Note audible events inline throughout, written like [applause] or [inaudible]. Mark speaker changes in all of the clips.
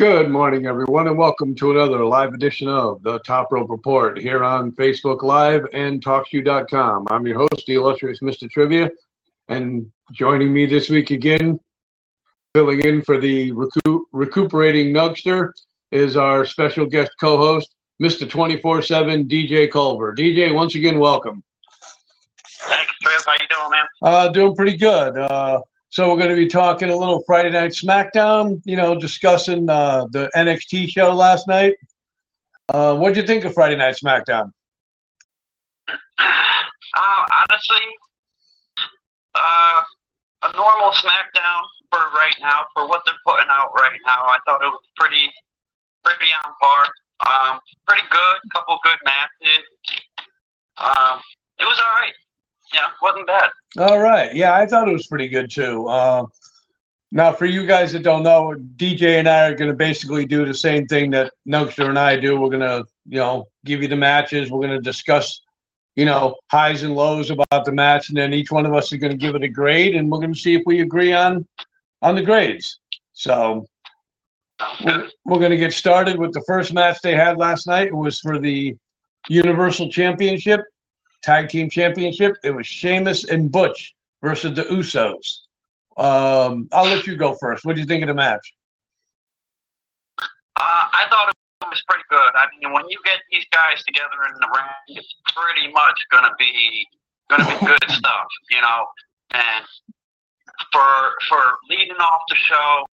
Speaker 1: Good morning, everyone, and welcome to another live edition of the Top Rope Report here on Facebook Live and TalkShoe.com. I'm your host, the illustrious Mr. Trivia, and joining me this week again, filling in for the recu- recuperating Nugster, is our special guest co-host, Mr. 24/7 DJ Culver. DJ, once again, welcome.
Speaker 2: Thanks, Trev. How you doing, man?
Speaker 1: Uh, doing pretty good. Uh, so we're going to be talking a little Friday Night SmackDown. You know, discussing uh, the NXT show last night. Uh, what'd you think of Friday Night SmackDown?
Speaker 2: Uh, honestly, uh, a normal SmackDown for right now, for what they're putting out right now, I thought it was pretty, pretty on par. Um, pretty good. Couple good matches. Um, it was all right. Yeah, wasn't bad.
Speaker 1: All right. Yeah, I thought it was pretty good too. Uh, now, for you guys that don't know, DJ and I are going to basically do the same thing that Nugster and I do. We're going to, you know, give you the matches. We're going to discuss, you know, highs and lows about the match, and then each one of us is going to give it a grade, and we're going to see if we agree on on the grades. So we're, we're going to get started with the first match they had last night. It was for the Universal Championship, Tag Team Championship. It was Sheamus and Butch versus the Usos. Um, I'll let you go first. What do you think of the match?
Speaker 2: Uh, I thought it was pretty good. I mean, when you get these guys together in the ring, it's pretty much gonna be gonna be good [laughs] stuff, you know. And for for leading off the show,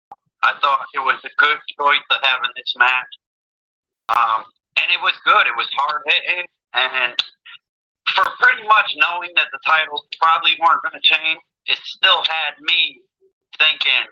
Speaker 2: I thought it was a good choice of having this match. Um, and it was good. It was hard hitting, and much knowing that the titles probably weren't going to change, it still had me thinking